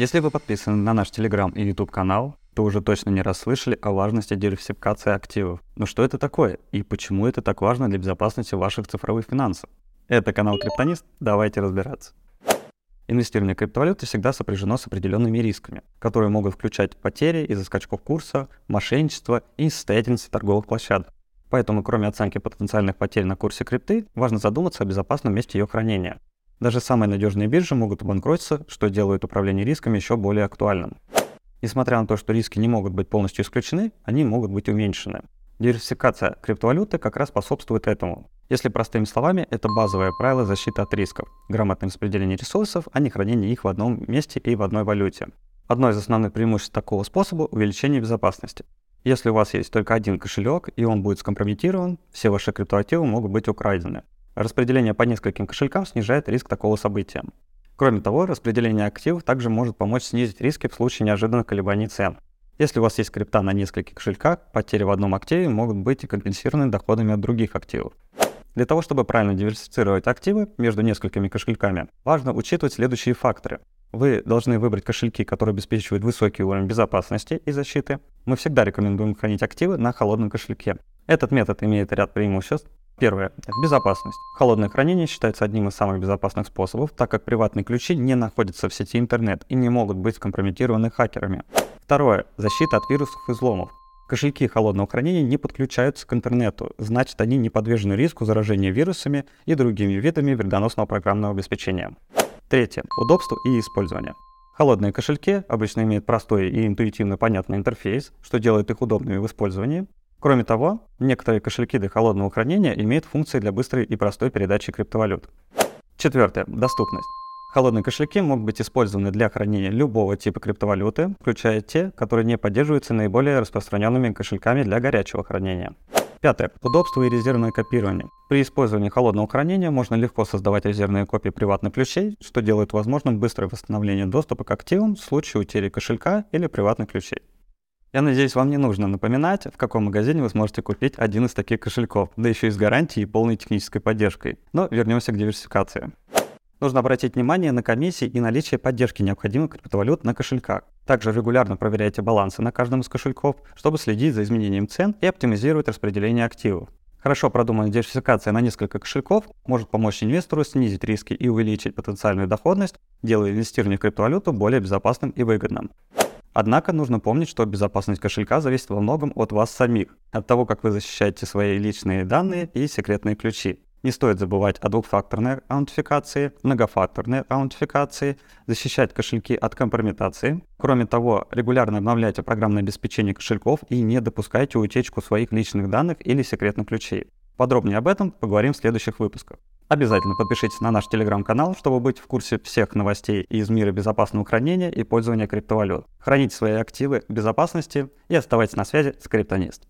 Если вы подписаны на наш Telegram и YouTube канал, то уже точно не раз слышали о важности диверсификации активов. Но что это такое и почему это так важно для безопасности ваших цифровых финансов? Это канал Криптонист, давайте разбираться. Инвестирование криптовалюты всегда сопряжено с определенными рисками, которые могут включать потери из-за скачков курса, мошенничества и несостоятельности торговых площадок. Поэтому, кроме оценки потенциальных потерь на курсе крипты, важно задуматься о безопасном месте ее хранения. Даже самые надежные биржи могут обанкротиться, что делает управление рисками еще более актуальным. Несмотря на то, что риски не могут быть полностью исключены, они могут быть уменьшены. Диверсификация криптовалюты как раз способствует этому. Если простыми словами, это базовое правило защиты от рисков, грамотное распределение ресурсов, а не хранение их в одном месте и в одной валюте. Одно из основных преимуществ такого способа – увеличение безопасности. Если у вас есть только один кошелек и он будет скомпрометирован, все ваши криптоактивы могут быть украдены. Распределение по нескольким кошелькам снижает риск такого события. Кроме того, распределение активов также может помочь снизить риски в случае неожиданных колебаний цен. Если у вас есть крипта на нескольких кошельках, потери в одном активе могут быть компенсированы доходами от других активов. Для того, чтобы правильно диверсифицировать активы между несколькими кошельками, важно учитывать следующие факторы. Вы должны выбрать кошельки, которые обеспечивают высокий уровень безопасности и защиты. Мы всегда рекомендуем хранить активы на холодном кошельке. Этот метод имеет ряд преимуществ. Первое – безопасность. Холодное хранение считается одним из самых безопасных способов, так как приватные ключи не находятся в сети интернет и не могут быть скомпрометированы хакерами. Второе – защита от вирусов и взломов. Кошельки холодного хранения не подключаются к интернету, значит они не подвержены риску заражения вирусами и другими видами вредоносного программного обеспечения. Третье. Удобство и использование. Холодные кошельки обычно имеют простой и интуитивно понятный интерфейс, что делает их удобными в использовании. Кроме того, некоторые кошельки для холодного хранения имеют функции для быстрой и простой передачи криптовалют. Четвертое. Доступность. Холодные кошельки могут быть использованы для хранения любого типа криптовалюты, включая те, которые не поддерживаются наиболее распространенными кошельками для горячего хранения. Пятое. Удобство и резервное копирование. При использовании холодного хранения можно легко создавать резервные копии приватных ключей, что делает возможным быстрое восстановление доступа к активам в случае утери кошелька или приватных ключей. Я надеюсь, вам не нужно напоминать, в каком магазине вы сможете купить один из таких кошельков, да еще и с гарантией и полной технической поддержкой. Но вернемся к диверсификации. Нужно обратить внимание на комиссии и наличие поддержки необходимых криптовалют на кошельках. Также регулярно проверяйте балансы на каждом из кошельков, чтобы следить за изменением цен и оптимизировать распределение активов. Хорошо продуманная диверсификация на несколько кошельков может помочь инвестору снизить риски и увеличить потенциальную доходность, делая инвестирование в криптовалюту более безопасным и выгодным. Однако нужно помнить, что безопасность кошелька зависит во многом от вас самих, от того, как вы защищаете свои личные данные и секретные ключи. Не стоит забывать о двухфакторной аутентификации, многофакторной аутентификации, защищать кошельки от компрометации. Кроме того, регулярно обновляйте программное обеспечение кошельков и не допускайте утечку своих личных данных или секретных ключей. Подробнее об этом поговорим в следующих выпусках. Обязательно подпишитесь на наш телеграм-канал, чтобы быть в курсе всех новостей из мира безопасного хранения и пользования криптовалют. Храните свои активы в безопасности и оставайтесь на связи с Криптонист.